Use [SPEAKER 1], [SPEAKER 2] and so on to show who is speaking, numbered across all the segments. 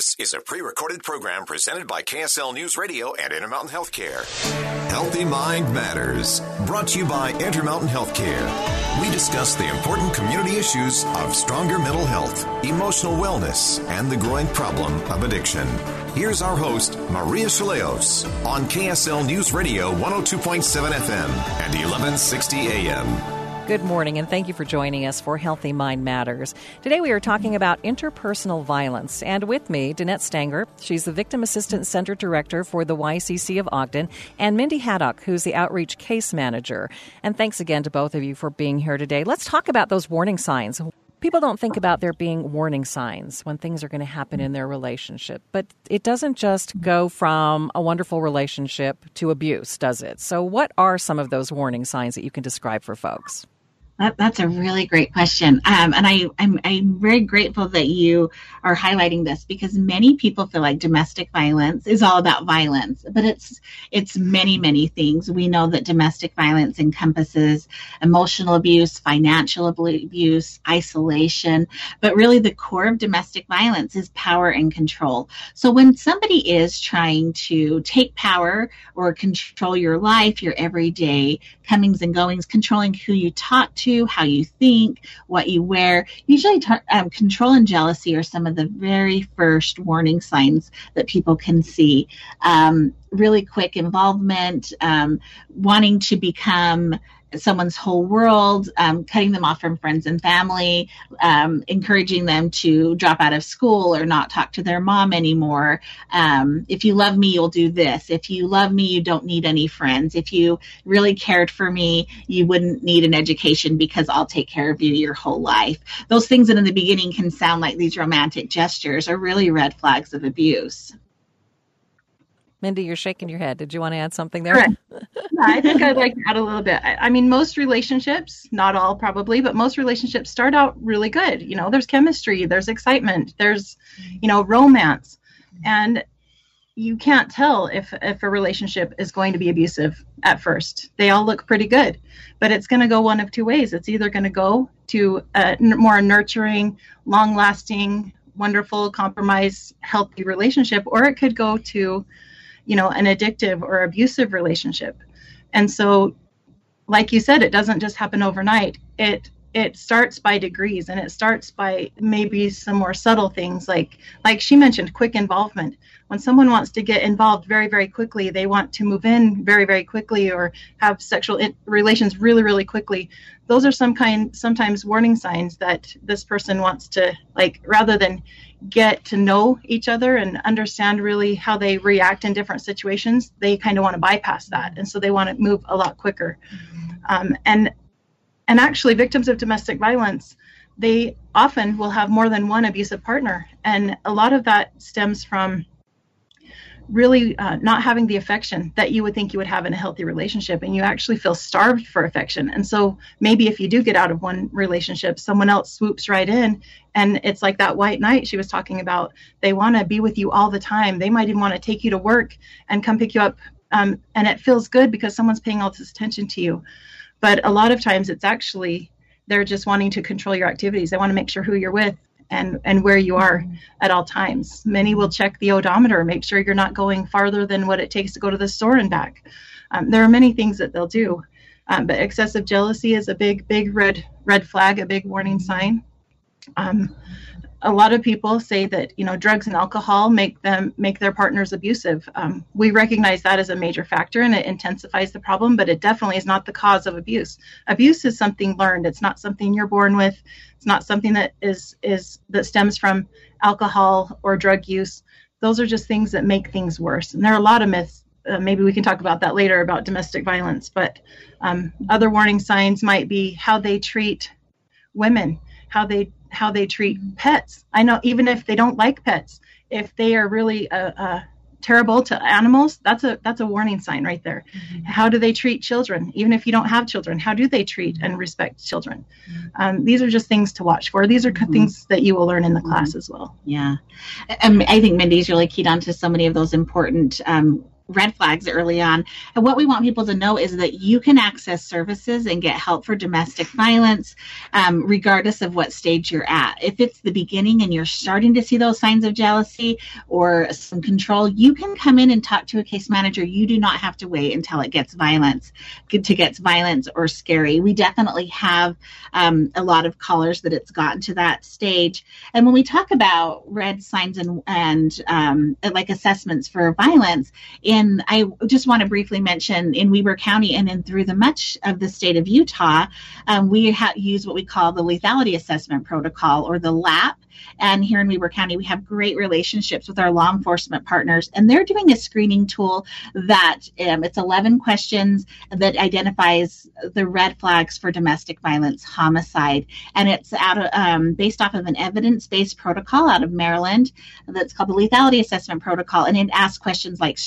[SPEAKER 1] This is a pre recorded program presented by KSL News Radio and Intermountain Healthcare. Healthy Mind Matters, brought to you by Intermountain Healthcare. We discuss the important community issues of stronger mental health, emotional wellness, and the growing problem of addiction. Here's our host, Maria Shilaos, on KSL News Radio 102.7 FM and 1160 AM.
[SPEAKER 2] Good morning, and thank you for joining us for Healthy Mind Matters. Today we are talking about interpersonal violence, and with me, Danette Stanger. She's the Victim Assistance Center Director for the YCC of Ogden, and Mindy Haddock, who's the Outreach Case Manager. And thanks again to both of you for being here today. Let's talk about those warning signs. People don't think about there being warning signs when things are going to happen in their relationship, but it doesn't just go from a wonderful relationship to abuse, does it? So, what are some of those warning signs that you can describe for folks?
[SPEAKER 3] That, that's a really great question. Um, and I, I'm, I'm very grateful that you are highlighting this because many people feel like domestic violence is all about violence, but it's, it's many, many things. We know that domestic violence encompasses emotional abuse, financial abuse, isolation, but really the core of domestic violence is power and control. So when somebody is trying to take power or control your life, your everyday comings and goings, controlling who you talk to, how you think, what you wear. Usually, um, control and jealousy are some of the very first warning signs that people can see. Um, really quick involvement, um, wanting to become someone's whole world, um, cutting them off from friends and family, um, encouraging them to drop out of school or not talk to their mom anymore. Um, if you love me, you'll do this. If you love me, you don't need any friends. If you really cared for me, you wouldn't need an education because I'll take care of you your whole life. Those things that in the beginning can sound like these romantic gestures are really red flags of abuse.
[SPEAKER 2] Mindy, you're shaking your head. Did you want to add something there? Right.
[SPEAKER 4] I think I'd like to add a little bit. I, I, mean, most relationships, not all probably, but most relationships start out really good. You know, there's chemistry, there's excitement, there's, you know, romance. And you can't tell if, if a relationship is going to be abusive at first. They all look pretty good, but it's going to go one of two ways. It's either going to go to a more nurturing, long lasting, wonderful, compromise, healthy relationship, or it could go to you know an addictive or abusive relationship. And so like you said it doesn't just happen overnight. It it starts by degrees and it starts by maybe some more subtle things like like she mentioned quick involvement. When someone wants to get involved very very quickly they want to move in very very quickly or have sexual in- relations really really quickly. Those are some kind sometimes warning signs that this person wants to like rather than get to know each other and understand really how they react in different situations, they kind of want to bypass that, and so they want to move a lot quicker. Um, and and actually, victims of domestic violence, they often will have more than one abusive partner, and a lot of that stems from really uh, not having the affection that you would think you would have in a healthy relationship. And you actually feel starved for affection. And so maybe if you do get out of one relationship someone else swoops right in. And it's like that white knight she was talking about. They want to be with you all the time. They might even want to take you to work and come pick you up um, and it feels good because someone's paying all this attention to you but a lot of times it's actually they're just wanting to control your activities they want to make sure who you're with and and where you are mm-hmm. at all times. Many will check the odometer, make sure you're not going farther than what it takes to go to the store and back. Um, there are many things that they'll do, um, but excessive jealousy is a big big red red flag, a big warning sign. Um, a lot of people say that you know drugs and alcohol make them make their partners abusive. Um, we recognize that as a major factor, and it intensifies the problem. But it definitely is not the cause of abuse. Abuse is something learned. It's not something you're born with. It's not something that is is that stems from alcohol or drug use. Those are just things that make things worse. And there are a lot of myths. Uh, maybe we can talk about that later about domestic violence. But um, other warning signs might be how they treat women, how they how they treat pets. I know even if they don't like pets, if they are really uh, uh, terrible to animals, that's a that's a warning sign right there. Mm-hmm. How do they treat children? Even if you don't have children, how do they treat and respect children? Mm-hmm. Um, these are just things to watch for. These are mm-hmm. things that you will learn in the class mm-hmm. as well.
[SPEAKER 3] Yeah, um, I think Mindy's really keyed on to so many of those important um, red flags early on. And what we want people to know is that you can access services and get help for domestic violence, um, regardless of what stage you're at. If it's the beginning and you're starting to see those signs of jealousy or some control, you can come in and talk to a case manager. You do not have to wait until it gets violence to gets violence or scary. We definitely have um, a lot of callers that it's gotten to that stage. And when we talk about red signs and and um, like assessments for violence in and I just want to briefly mention in Weber County and then through the much of the state of Utah, um, we ha- use what we call the lethality assessment protocol or the LAP. And here in Weber County, we have great relationships with our law enforcement partners, and they're doing a screening tool that um, it's 11 questions that identifies the red flags for domestic violence, homicide, and it's out of, um, based off of an evidence-based protocol out of Maryland that's called the lethality assessment protocol, and it asks questions like: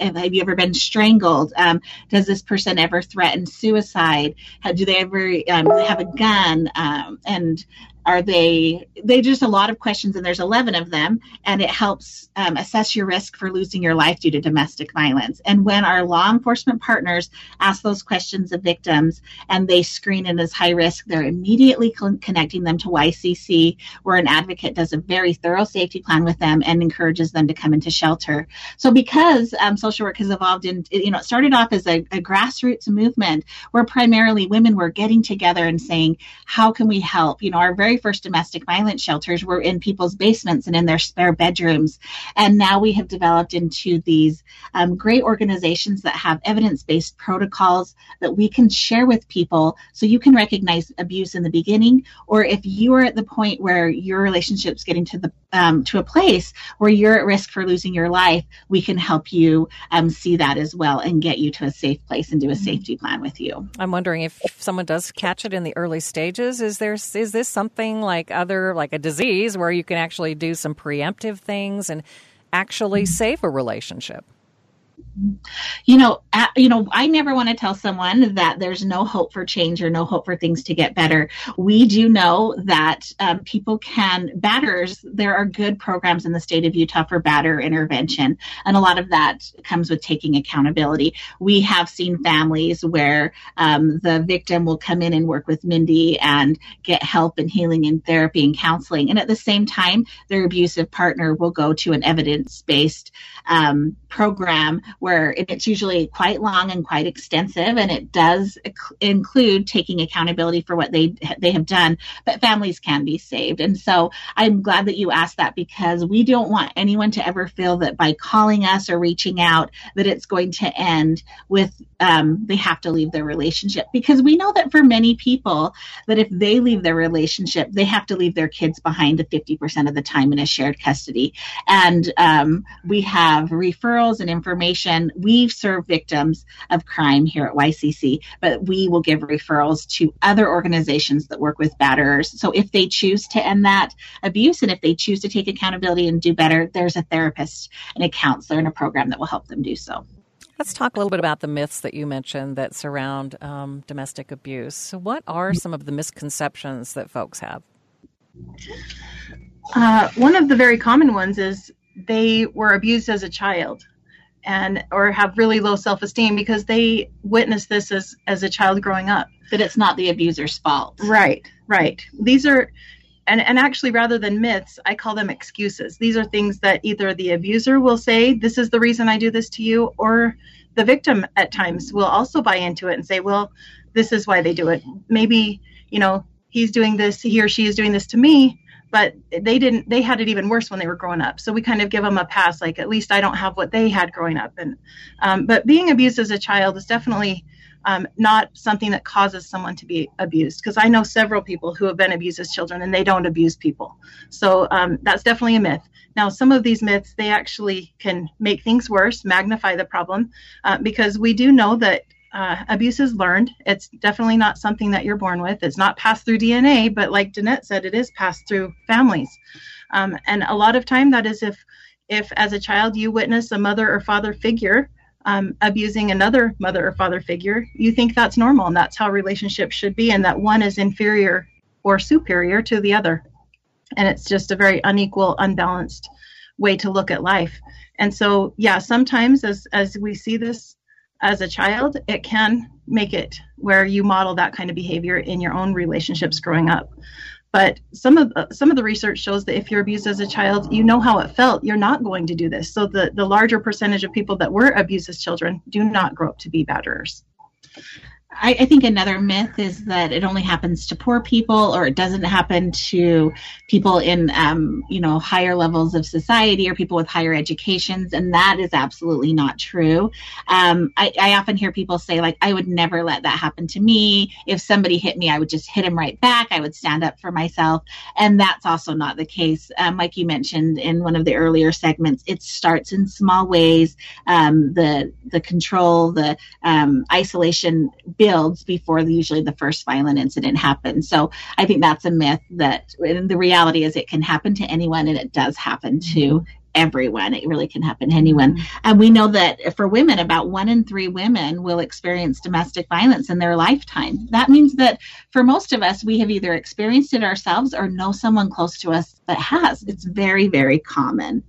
[SPEAKER 3] Have you ever been strangled? Um, does this person ever threaten suicide? How, do they ever um, have a gun? Um, and are they they just a lot of questions and there's 11 of them and it helps um, assess your risk for losing your life due to domestic violence. And when our law enforcement partners ask those questions of victims and they screen it as high risk they're immediately con- connecting them to ycc where an advocate does a very thorough safety plan with them and encourages them to come into shelter. So because um, social work has evolved in you know it started off as a, a grassroots movement where primarily women were getting together and saying how can we help? You know our very first domestic violence shelters were in people's basements and in their spare bedrooms. And now we have developed into these um, great organizations that have evidence based protocols that we can share with people so you can recognize abuse in the beginning. Or if you are at the point where your relationship's getting to the um, to a place where you're at risk for losing your life, we can help you um, see that as well and get you to a safe place and do a mm-hmm. safety plan with you.
[SPEAKER 2] I'm wondering if someone does catch it in the early stages, is there is this something something like other like a disease where you can actually do some preemptive things and actually save a relationship
[SPEAKER 3] you know, you know, I never want to tell someone that there's no hope for change or no hope for things to get better. We do know that um, people can batters. There are good programs in the state of Utah for batter intervention, and a lot of that comes with taking accountability. We have seen families where um, the victim will come in and work with Mindy and get help and healing and therapy and counseling, and at the same time, their abusive partner will go to an evidence-based um, program where it's usually quite long and quite extensive, and it does include taking accountability for what they they have done. But families can be saved, and so I'm glad that you asked that because we don't want anyone to ever feel that by calling us or reaching out that it's going to end with um, they have to leave their relationship because we know that for many people that if they leave their relationship they have to leave their kids behind the 50% of the time in a shared custody and um, we have referrals and information we serve victims of crime here at ycc but we will give referrals to other organizations that work with batterers so if they choose to end that abuse and if they choose to take accountability and do better there's a therapist and a counselor and a program that will help them do so
[SPEAKER 2] Let's talk a little bit about the myths that you mentioned that surround um, domestic abuse. So, what are some of the misconceptions that folks have?
[SPEAKER 4] Uh, one of the very common ones is they were abused as a child and or have really low self-esteem because they witnessed this as as a child growing up.
[SPEAKER 3] That it's not the abuser's fault.
[SPEAKER 4] Right right. These are and, and actually rather than myths i call them excuses. These are things that either the abuser will say this is the reason i do this to you or the victim at times will also buy into it and say well this is why they do it. Maybe you know he's doing this he or she is doing this to me but they didn't they had it even worse when they were growing up. So we kind of give them a pass like at least i don't have what they had growing up. And um, but being abused as a child is definitely um, not something that causes someone to be abused because i know several people who have been abused as children and they don't abuse people. So um, that's definitely a myth. Now some of these myths they actually can make things worse magnify the problem uh, because we do know that uh, abuse is learned. It's definitely not something that you're born with. It's not passed through DNA, but like Danette said, it is passed through families. Um, and a lot of time that is if, if as a child you witness a mother or father figure um, abusing another mother or father figure, you think that's normal and that's how relationships should be, and that one is inferior or superior to the other. And it's just a very unequal, unbalanced way to look at life. And so, yeah, sometimes as as we see this as a child, it can make it where you model that kind of behavior in your own relationships growing up. But some of the, some of the research shows that if you're abused as a child, you know how it felt. You're not going to do this. So the, the larger percentage of people that were abused as children do not grow up to be batterers.
[SPEAKER 3] I, I, think another myth is that it only happens to poor people or it doesn't happen to people in um, you know higher levels of society or people with higher educations and that is absolutely not true. Um, I, I, often hear people say like i would never let that happen to me. If somebody hit me i would just hit him right back. I would stand up for myself. And that's also not the case. Um, like you mentioned in one of the earlier segments it starts in small ways. Um, the the control the um, isolation builds before the, usually the first violent incident happens. So I think that's a myth that the reality is it can happen to anyone and it does happen to everyone. It really can happen to anyone. Mm-hmm. And we know that for women, about one in three women will experience domestic violence in their lifetime. That means that for most of us, we have either experienced it ourselves or know someone close to us that has. It's very, very common.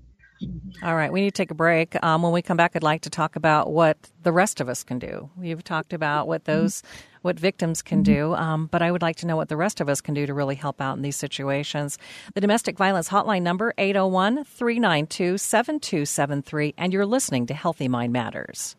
[SPEAKER 2] All right, we need to take a break. Um, when we come back, I'd like to talk about what the rest of us can do. You've talked about what those, what victims can do, um, but I would like to know what the rest of us can do to really help out in these situations. The domestic violence hotline number 801 392 7273, and you're listening to Healthy Mind Matters.